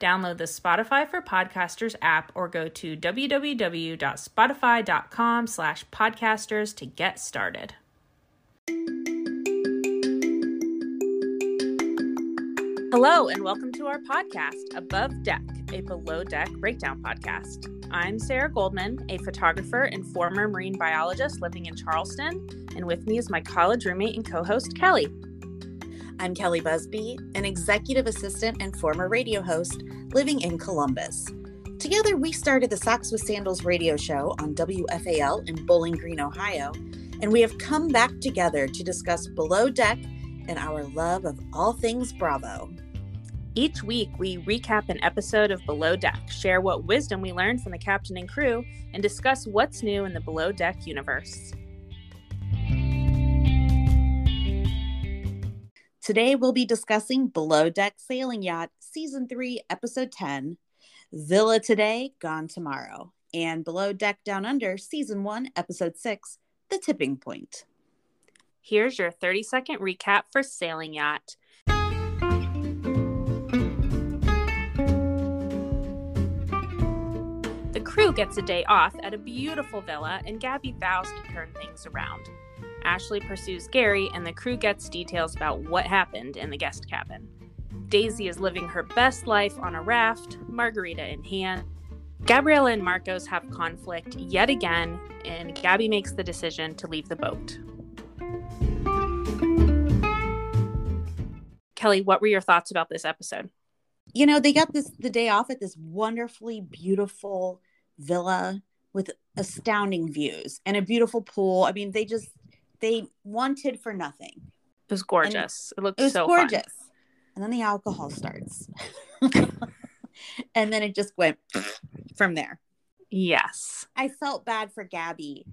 Download the Spotify for Podcasters app or go to www.spotify.com slash podcasters to get started. Hello, and welcome to our podcast, Above Deck, a below deck breakdown podcast. I'm Sarah Goldman, a photographer and former marine biologist living in Charleston, and with me is my college roommate and co host, Kelli. I'm Kelli Busby, an executive assistant and former radio host living in Columbus. Together, we started the Socks with Sandals radio show on WFAL in Bowling Green, Ohio, and we have come back together to discuss Below Deck and our love of all things Bravo. Each week, we recap an episode of Below Deck, share what wisdom we learned from the captain and crew, and discuss what's new in the Below Deck universe. Today, we'll be discussing Below Deck Sailing Yacht Season 3, Episode 10, Villa Today, Gone Tomorrow, and Below Deck Down Under Season 1, Episode 6, The Tipping Point. Here's your 30 second recap for Sailing Yacht. The crew gets a day off at a beautiful villa, and Gaby vows to turn things around. Ashley pursues Gary, and the crew gets details about what happened in the guest cabin. Daisy is living her best life on a raft, margarita in hand. Gabriela and Marcos have conflict yet again, and Gaby makes the decision to leave the boat. Kelli, what were your thoughts about this episode? You know, they got this the day off at this wonderfully beautiful villa with astounding views and a beautiful pool. I mean, they just they wanted for nothing. It was gorgeous. And it looked it was so gorgeous. fun. And then the alcohol starts. and then it just went from there. Yes. I felt bad for Gaby,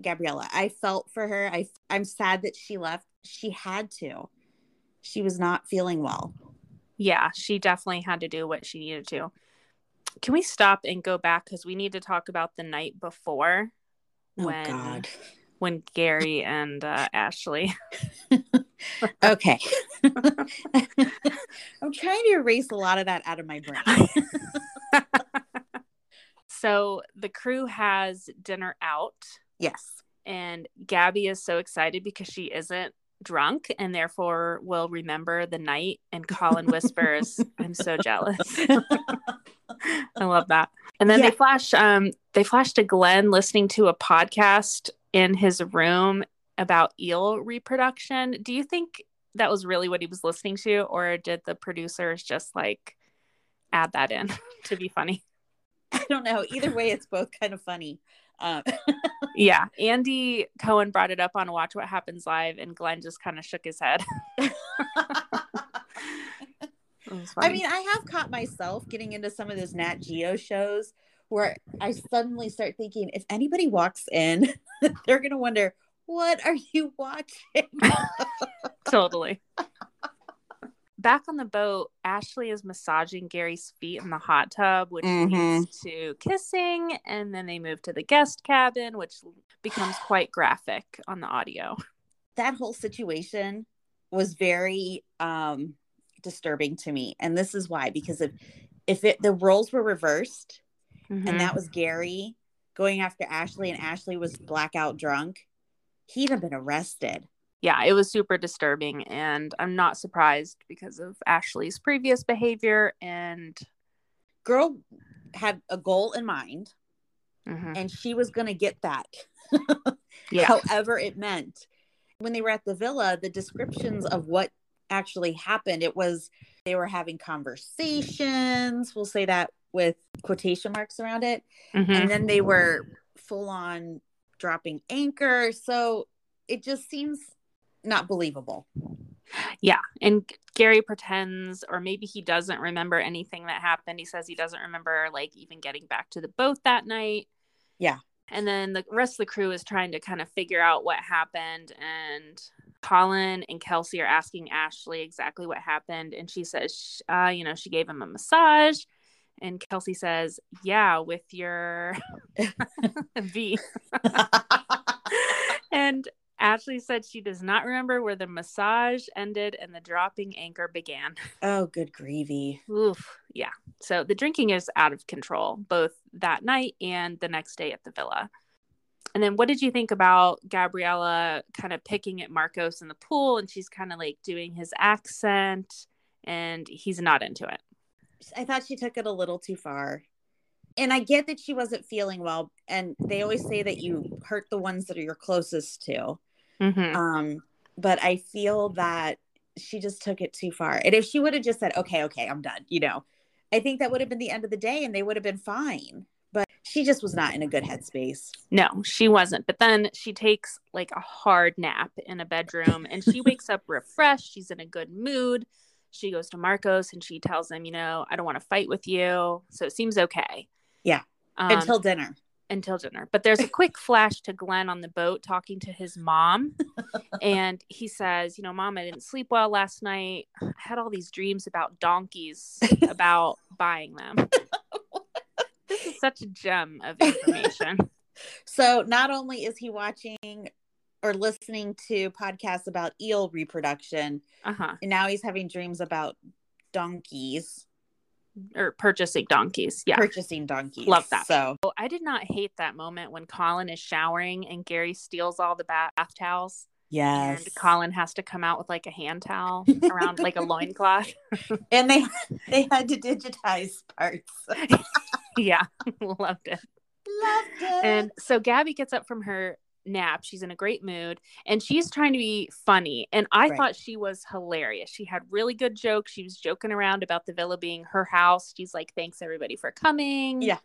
Gabriela. I felt for her. I I'm sad that she left. She had to. She was not feeling well. Yeah, she definitely had to do what she needed to. Can we stop and go back because we need to talk about the night before Oh when God. When Gary and uh, Ashley. Okay. I'm trying to erase a lot of that out of my brain. so the crew has dinner out, yes. and Gaby is so excited because she isn't drunk and therefore will remember the night. And Colin whispers, "I'm so jealous." I love that. And then Yeah. they flash um they flash to Glenn listening to a podcast in his room about eel reproduction. Do you think that was really what he was listening to or did the producers just like add that in to be funny? I don't know. Either way, it's both kind of funny. Um, Yeah, Andy Cohen brought it up on Watch What Happens Live and Glenn just kind of shook his head. I mean, I have caught myself getting into some of those Nat Geo shows where I suddenly start thinking if anybody walks in, they're going to wonder, what are you watching? totally. Back on the boat, Ashley is massaging Gary's feet in the hot tub, which Mhm. leads to kissing, and then they move to the guest cabin, which becomes quite graphic on the audio. that whole situation was very um, disturbing to me. And this is why, because if, if it, the roles were reversed, Mhm. and that was Gary going after Ashley, and Ashley was blackout drunk, he'd have been arrested. yeah, it was super disturbing, and I'm not surprised because of Ashley's previous behavior. And Girl had a goal in mind, Mhm. and she was going to get that Yeah. however it meant when they were at the villa the descriptions of what actually happened it was they were having conversations we'll say that with quotation marks around it Mhm. and then they were full on dropping anchor so it just seems not believable Yeah. And Gary pretends, or maybe he doesn't remember anything that happened. He says he doesn't remember, like, even getting back to the boat that night. Yeah. And then the rest of the crew is trying to kind of figure out what happened. And Colin and Kelsey are asking Ashley exactly what happened. And she says, uh, you know, she gave him a massage. And Kelsey says, yeah, with your V. and Ashley said she does not remember where the massage ended and the dropping anchor began. oh good gravy Oof. Yeah. So the drinking is out of control, both that night and the next day at the villa. And then what did you think about Gabriela kind of picking at Marcos in the pool and she's kind of like doing his accent and he's not into it? I thought she took it a little too far. And I get that she wasn't feeling well. And they always say that you hurt the ones that are your closest to. Mm-hmm. Um, but I feel that she just took it too far. And if she would have just said, okay, okay, I'm done, you know, I think that would have been the end of the day and they would have been fine. But she just was not in a good headspace. No, she wasn't. But then she takes like a hard nap in a bedroom and she wakes up refreshed. She's in a good mood. She goes to Marcos and she tells him, you know, I don't want to fight with you. So it seems okay. Yeah. Um, Until dinner. until dinner. But there's a quick flash to Glenn on the boat talking to his mom. and he says, You know, mom, I didn't sleep well last night. I had all these dreams about donkeys, about buying them. this is such a gem of information. So not only is he watching or listening to podcasts about eel reproduction, Uh huh. and now he's having dreams about donkeys, Or purchasing donkeys. Yeah. purchasing donkeys. Love that. So Oh, I did not hate that moment when Colin is showering and Gary steals all the bath towels. yes, And Colin has to come out with like a hand towel around like a loincloth. and they they had to digitize parts. yeah. Loved it. Loved it. And so Gaby gets up from her nap. She's in a great mood and she's trying to be funny. And I Right. thought she was hilarious. She had really good jokes. She was joking around about the villa being her house. She's like, thanks everybody for coming. Yeah.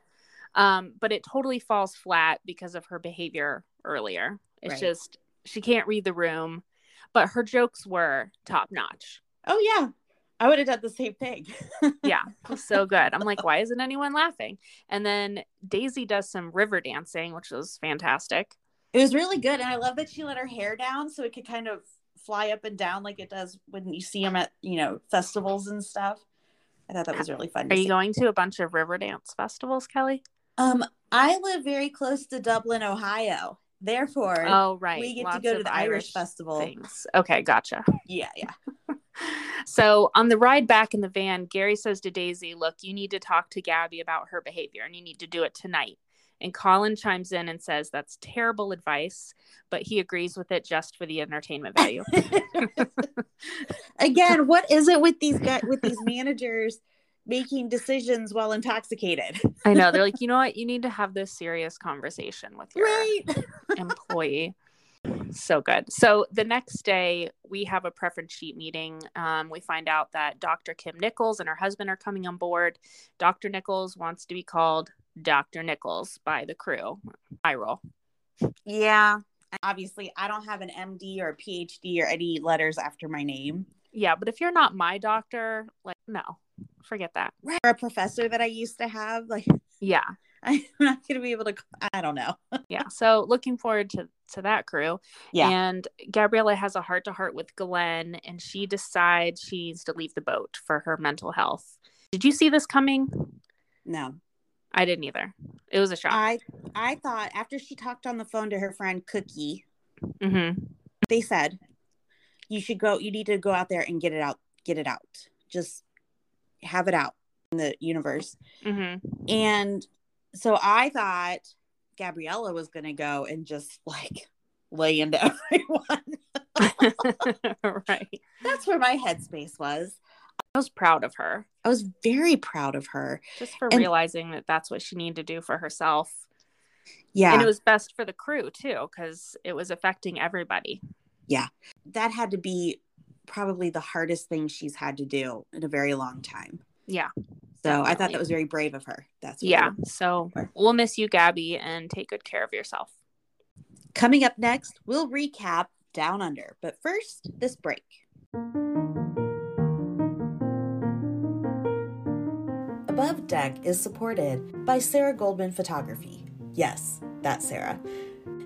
Um, but it totally falls flat because of her behavior earlier. It's Right. just she can't read the room. But her jokes were top notch. oh yeah, I would have done the same thing. Yeah, so good. I'm like, why isn't anyone laughing? And then Daisy does some river dancing, which was fantastic. It was really good, and I love that she let her hair down so it could kind of fly up and down like it does when you see them at you know festivals and stuff. I thought that was really fun. Are you see. going to a bunch of river dance festivals, Kelli? Um, I live very close to Dublin, Ohio. Therefore, Oh, right. we get to go to the Irish, festival. things. Okay, gotcha. Yeah, yeah. So on the ride back in the van, Gary says to Daisy, Look, you need to talk to Gaby about her behavior and you need to do it tonight. And Colin chimes in and says that's terrible advice, but he agrees with it just for the entertainment value. Again, what is it with these guys with these managers making decisions while intoxicated? I know. They're like, you know what? You need to have this serious conversation with your Right. employee. So good. So the next day, we have a preference sheet meeting. Um, we find out that Dr. Kim Nichols and her husband are coming on board. Dr. Nichols wants to be called Dr. Nichols by the crew. I roll. Yeah. Obviously, I don't have an MD or a PhD or any letters after my name. Yeah, but if you're not my doctor, like, no, forget that. Or a professor that I used to have. Like, Yeah. I'm not going to be able to, I don't know. Yeah. So looking forward to, to that crew. Yeah. And Gabriela has a heart to heart with Glenn and she decides she needs to leave the boat for her mental health. Did you see this coming? No. I didn't either. It was a shock. I I thought after she talked on the phone to her friend Cookie, mm-hmm. they said you should go you need to go out there and get it out get it out just have it out in the universe Mm-hmm. and so i thought gabriela was going to go and just like lay into everyone right. that's where my headspace was I was proud of her i was very proud of her just for And- realizing that that's what she needed to do for herself. Yeah. And it was best for the crew too, because it was affecting everybody. Yeah. That had to be probably the hardest thing she's had to do in a very long time. Yeah. So I thought that was very brave of her. That's what Yeah. So Sure. we'll miss you, Gaby, and take good care of yourself. Coming up next, we'll recap Down Under. But first, this break. Above Deck is supported by Sarah Goldman Photography. Yes, that's Sarah.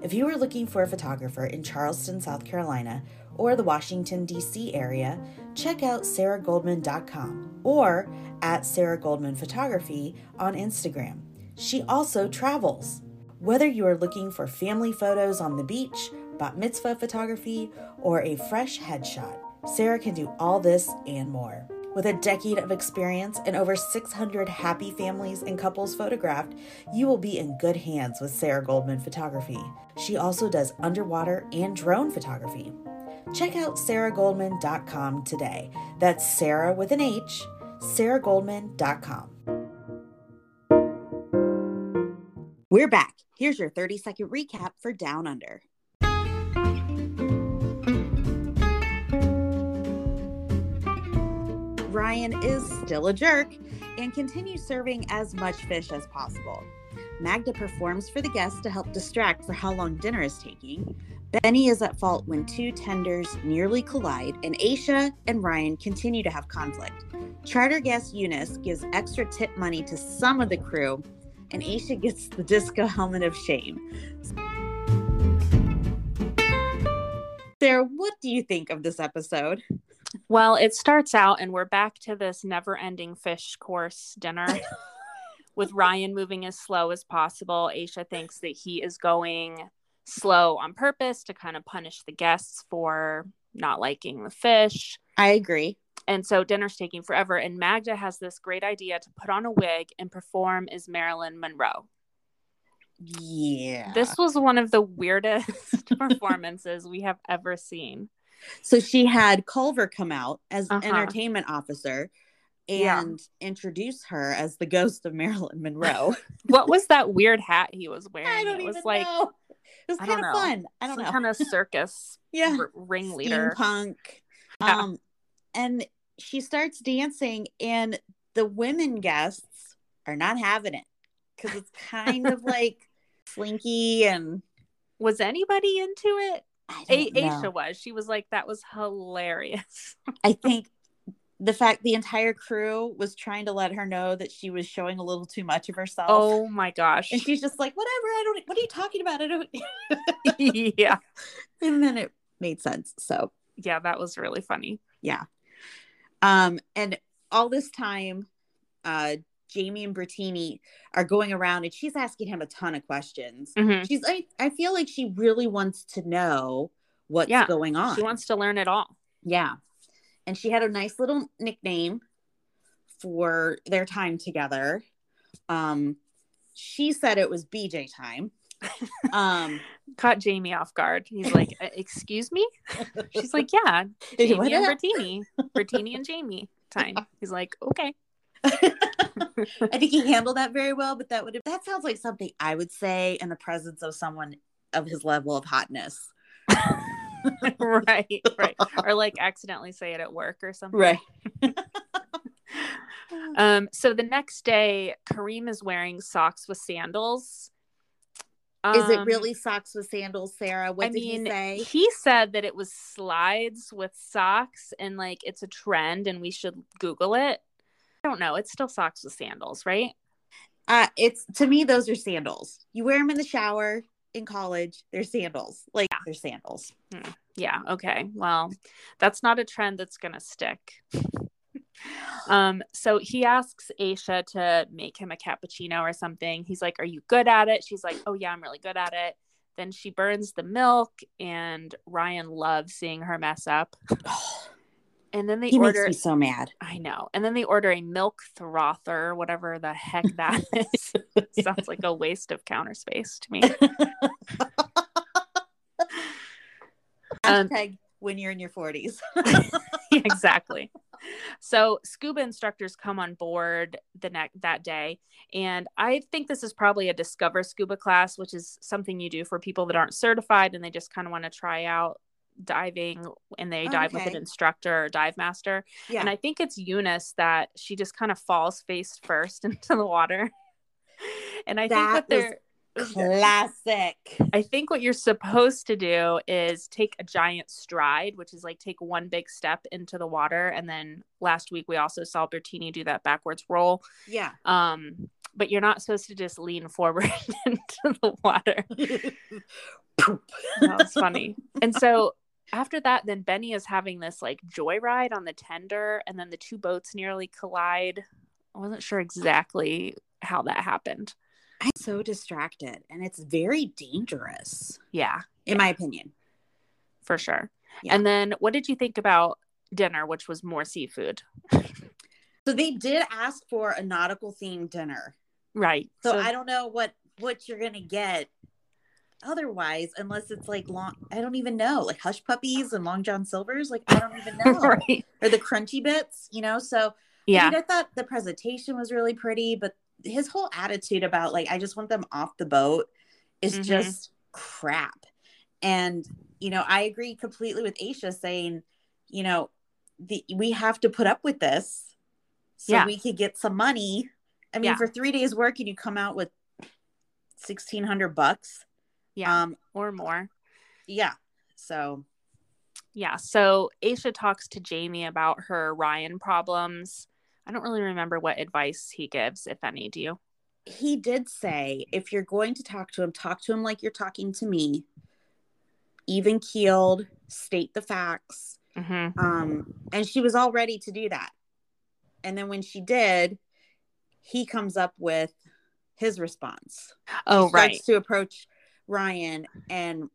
If you are looking for a photographer in Charleston, South Carolina, or the Washington, D.C. area, check out sarahgoldman.com or at Sarah Goldman Photography on Instagram. She also travels. Whether you are looking for family photos on the beach, bat mitzvah photography, or a fresh headshot, Sarah can do all this and more. With a decade of experience and over 600 happy families and couples photographed, you will be in good hands with Sarah Goldman Photography. She also does underwater and drone photography. Check out sarahgoldman.com today. That's Sarah with an H, sarahgoldman.com. We're back. Here's your 30 second recap for Down Under. Ryan is still a jerk and continues serving as much fish as possible. Magda performs for the guests to help distract for how long dinner is taking. Benny is at fault when two tenders nearly collide, and Aesha and Ryan continue to have conflict. Charter guest Eunice gives extra tip money to some of the crew, and Aesha gets the disco helmet of shame. Sarah, what do you think of this episode? Well, it starts out, and we're back to this never ending fish course dinner with Ryan moving as slow as possible. Aesha thinks that he is going slow on purpose to kind of punish the guests for not liking the fish. I agree. And so dinner's taking forever. And Magda has this great idea to put on a wig and perform as Marilyn Monroe. Yeah. This was one of the weirdest performances we have ever seen. So she had Culver come out as Uh-huh. entertainment officer Yeah. and introduce her as the ghost of Marilyn Monroe. What was that weird hat he was wearing? I don't it was even like know. It was kind of know. fun. I don't some know. kind of circus yeah. r- ringleader. Steampunk. Yeah. Um, and she starts dancing, and the women guests are not having it because it's kind of like slinky and Was anybody into it? A- Aesha was. She was like, that was hilarious. I think the fact the entire crew was trying to let her know that she was showing a little too much of herself. oh my gosh. And she's just like, whatever, I don't what are you talking about? I don't yeah. and then it made sense. So Yeah, that was really funny. Yeah. Um and all this time uh Jamie and Brittini are going around and she's asking him a ton of questions. Mhm. She's I, I feel like she really wants to know what's Yeah, going on. She wants to learn it all. Yeah. And she had a nice little nickname for their time together. Um she said it was BJ time. Um Caught Jamie off guard. He's like, "Uh, "Excuse me." She's like, "Yeah, Jamie and Brittini and Jamie time." He's like, "Okay." I think he handled that very well, but that would have that sounds like something I would say in the presence of someone of his level of hotness. right, right. Or like accidentally say it at work or something. Right. Um, so the next day, Kareem is wearing socks with sandals. Is it Um, really socks with sandals, Sarah? What I did mean, he say? he said that it was slides with socks and like it's a trend and we should Google it. I don't know. It's still socks with sandals, right? Uh, it's to me, those are sandals. You wear them in the shower in college. They're sandals. Like they're sandals. Yeah. Okay. Well, that's not a trend that's going to stick. um, so he asks Aesha to make him a cappuccino or something. He's like, Are you good at it? She's like, Oh, yeah, I'm really good at it. Then she burns the milk, and Ryan loves seeing her mess up. And then they he order. makes me so mad. I know. And then they order a milk frother, whatever the heck that is. Sounds like a waste of counter space to me. Um, when you're in your forties. Exactly. so scuba instructors come on board the next that day and i think this is probably a discover scuba class which is something you do for people that aren't certified and they just kind of want to try out diving and they dive with an instructor or dive master Yeah. and i think it's eunice that she just kind of falls face first into the water and i think That they're Classic. I think what you're supposed to do is take a giant stride, which is like take one big step into the water. And then last week we also saw Brittini do that backwards roll. Yeah. Um, but you're not supposed to just lean forward into the water. That was funny. and so after that, then Benny is having this like joyride on the tender, and then the two boats nearly collide. I wasn't sure exactly how that happened. I'm so distracted and it's very dangerous, Yeah, in my opinion. for sure. Yeah. And then what did you think about dinner, which was more seafood? So they did ask for a nautical themed dinner. Right. So, I don't know what what you're gonna get otherwise, unless it's like long. I don't even know, like hush puppies and Long John Silver's. Like I don't even know, right. or the crunchy bits, you know. So I, Yeah. mean, I thought the presentation was really pretty, but his whole attitude about like I just want them off the boat is Mhm. just crap. And you know, I agree completely with Aesha saying, you know, the we have to put up with this so Yeah. we could get some money. I mean, Yeah. for three days work and you come out with sixteen hundred bucks. Yeah. Um, or more. yeah. So Yeah. So Aesha talks to Jamie about her Ryan problems. I don't really remember what advice he gives, if any. Do you? he did say if you're going to talk to him, talk to him like you're talking to me. Even keeled, state the facts. Mm-hmm. Um, and she was all ready to do that. And then when she did, he comes up with his response. Oh, He right. starts to approach Ryan and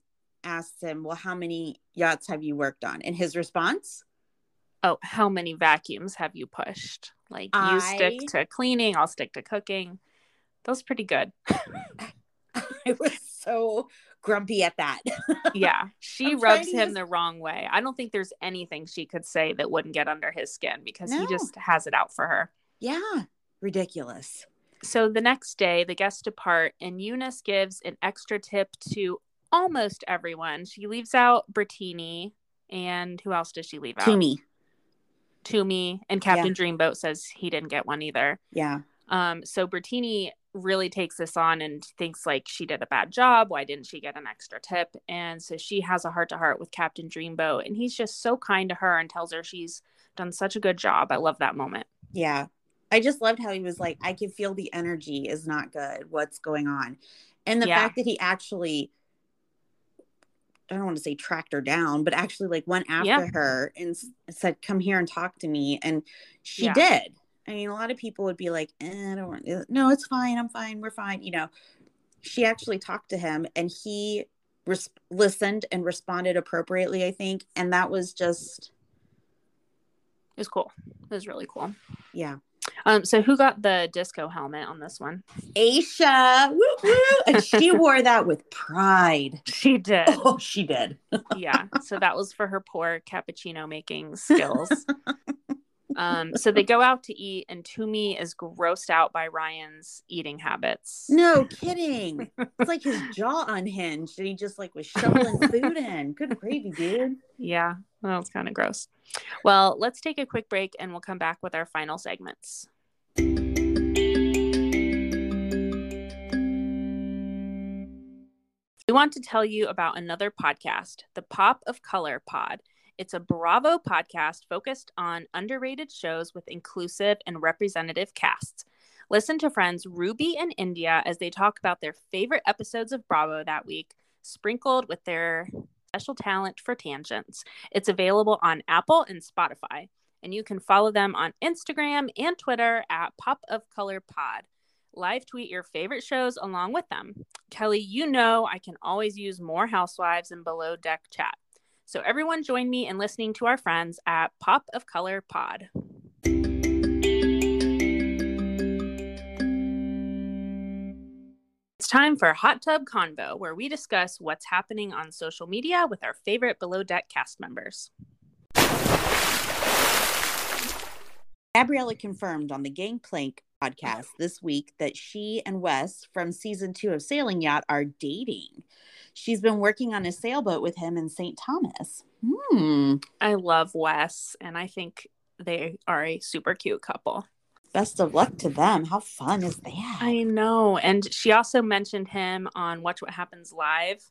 asked him, Well, how many yachts have you worked on? And his response, Oh, how many vacuums have you pushed? Like you stick to cleaning, I'll stick to cooking. That was pretty good. I was so grumpy at that. Yeah. She I'm rubs him use- the wrong way. I don't think there's anything she could say that wouldn't get under his skin because he just has it out for her. yeah, ridiculous. So the next day, the guests depart, and Eunice gives an extra tip to almost everyone. She leaves out Brittini, and who else does she leave out? To me. Tumi, and Captain Dreamboat says he didn't get one either. Yeah. Um, so Brittini really takes this on and thinks like she did a bad job. Why didn't she get an extra tip? And so she has a heart to heart with Captain Dreamboat, and he's just so kind to her and tells her she's done such a good job. I love that moment. Yeah. I just loved how he was like, I can feel the energy is not good. What's going on? And the Yeah. fact that he actually, I don't want to say tracked her down, but actually like went after Yeah. her and said, come here and talk to me. And she Yeah. did. I mean, a lot of people would be like, eh, I don't want, uh, no, it's fine. I'm fine. We're fine. You know, she actually talked to him and he res- listened and responded appropriately, I think. And that was just, It was cool. It was really cool. yeah. Um, so who got the disco helmet on this one? Aesha, woo, woo, and she wore that with pride. She did. Oh, she did. yeah. So that was for her poor cappuccino making skills. um, so they go out to eat, and Tumi is grossed out by Ryan's eating habits. No kidding. It's like his jaw unhinged, and he just like was shoveling food in. Good gravy, dude. Yeah, that was kind of gross. Well, let's take a quick break and we'll come back with our final segments. We want to tell you about another podcast, the Pop of Color Pod. It's a Bravo podcast focused on underrated shows with inclusive and representative casts. Listen to friends Ruby and India as they talk about their favorite episodes of Bravo that week, sprinkled with their special talent for tangents. It's available on Apple and Spotify, and you can follow them on Instagram and Twitter at Pop of Color Pod. Live tweet your favorite shows along with them. Kelli, you know I can always use more housewives and below deck chat. So everyone join me in listening to our friends at Pop of Color Pod. It's time for Hot Tub Convo, where we discuss what's happening on social media with our favorite Below Deck cast members. Gabriela confirmed on the Gangplank podcast this week that she and Wes from season two of Sailing Yacht are dating. She's been working on a sailboat with him in St. Thomas. Hmm. I love Wes, and I think they are a super cute couple. Best of luck to them. How fun is that? I know. And she also mentioned him on Watch What Happens Live.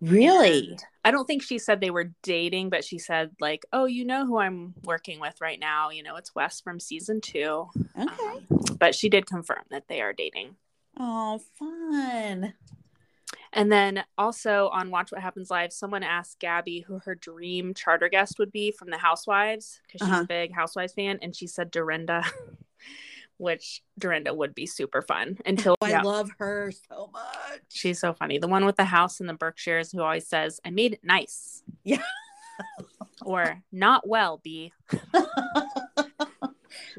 Really? And I don't think she said they were dating, but she said, like, oh, you know who I'm working with right now. You know, it's Wes from season two. Okay. Um, but she did confirm that they are dating. Oh, fun. And then also on Watch What Happens Live, someone asked Gaby who her dream charter guest would be from the Housewives because she's Uh-huh. a big Housewives fan, and she said Dorinda, which Dorinda would be super fun. Until oh, I yeah, love her so much. she's so funny. The one with the house in the Berkshires who always says, "I made it nice," Yeah. or "Not well, B."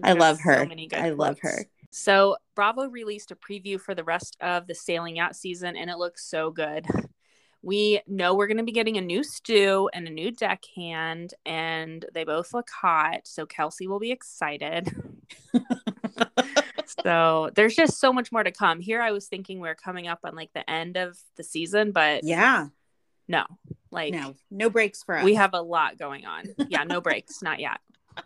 I love so her. good I love quotes. her. So Bravo released a preview for the rest of the sailing yacht season, and it looks so good. We know we're going to be getting a new stew and a new deckhand, and they both look hot. So Kelsey will be excited. so there's just so much more to come. Here, I was thinking we are coming up on like the end of the season, but Yeah. no, like No, no breaks for us. we have a lot going on. Yeah, no breaks, not yet.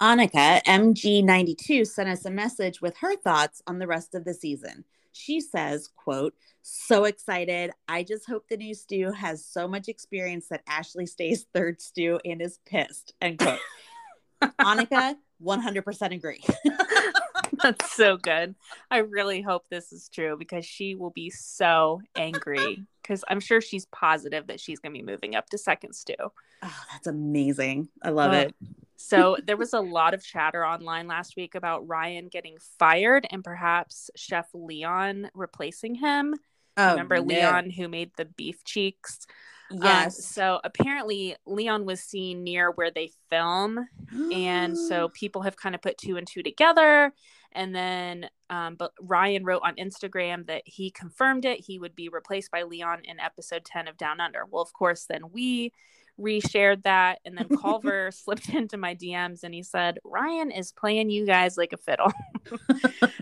Annika, MG92, sent us a message with her thoughts on the rest of the season. She says, quote, so excited. I just hope the new stew has so much experience that Ashley stays third stew and is pissed. End quote. Annika, 100% agree. That's so good. I really hope this is true because she will be so angry because I'm sure she's positive that she's going to be moving up to second stew. Oh, that's amazing. I love Ugh. it. So there was a lot of chatter online last week about Ryan getting fired and perhaps Chef Leon replacing him. Oh, Remember no. Leon who made the beef cheeks? Um, Yes. so apparently Leon was seen near where they film and so people have kind of put two and two together. And then um, but ryan wrote on instagram that he confirmed it. He would be replaced by leon in episode 10 of down under. Well of course then we reshared that and then culver slipped into my dms and he said ryan is playing you guys like a fiddle.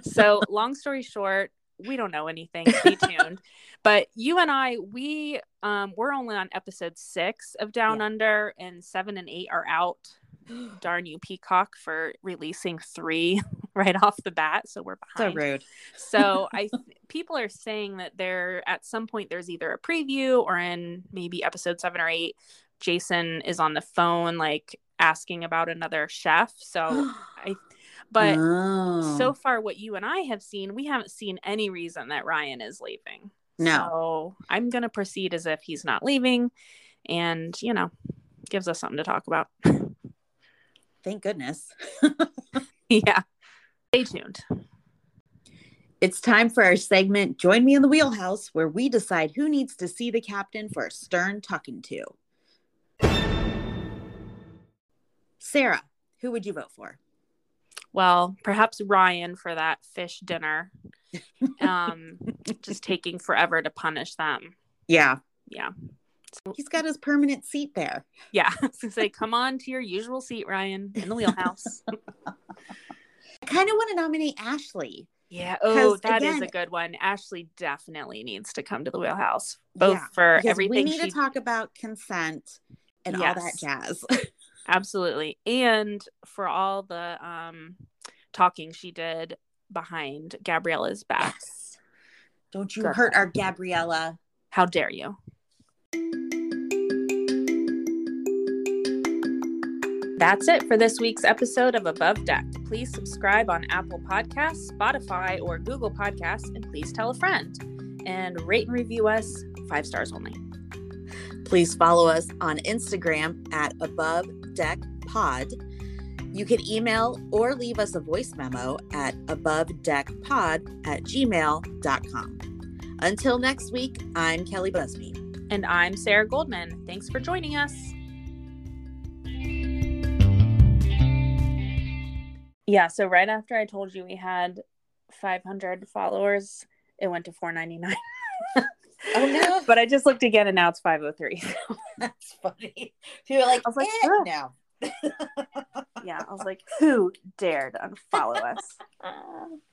So long story short we don't know anything Be tuned but you and i we um we're only on episode six of down Yeah. under and seven and eight are out darn you peacock for releasing three right off the bat so we're behind. so rude. so i people are saying that there at some point there's either a preview or in maybe episode seven or eight jason is on the phone like asking about another chef so i but Oh. so far what you and i have seen we haven't seen any reason that ryan is leaving No. so i'm going to proceed as if he's not leaving and you know gives us something to talk about thank goodness. yeah stay tuned It's time for our segment Join Me in the Wheelhouse, where we decide who needs to see the captain for a stern talking to. Sarah, who would you vote for? Well perhaps ryan for that fish dinner. Um just taking forever to punish them. Yeah, yeah. He's got his permanent seat there. yeah. So say come on to your usual seat ryan in the wheelhouse. I kind of want to nominate Ashley. yeah. Oh, that is again- a good one. Ashley definitely needs to come to the wheelhouse both Yeah, for everything we need she to talk about consent and all that jazz. Absolutely and for all the um talking she did behind gabriela's back yes. Don't you hurt our Gabriela. how dare you That's it for this week's episode of Above Deck. Please subscribe on Apple Podcasts, Spotify, or Google Podcasts, and please tell a friend. And rate and review us five stars only. Please follow us on Instagram at Above Deck Pod. You can email or leave us a voice memo at abovedeckpod at gmail.com. Until next week, I'm Kelli Busby. And I'm Sarah Goldman. Thanks for joining us. Yeah, so right after I told you we had 500 followers, it went to 499. Oh, no. but I just looked again and now it's 503. That's funny. You're like, I was like, eh, "Ugh." no. yeah, I was like, who dared unfollow us?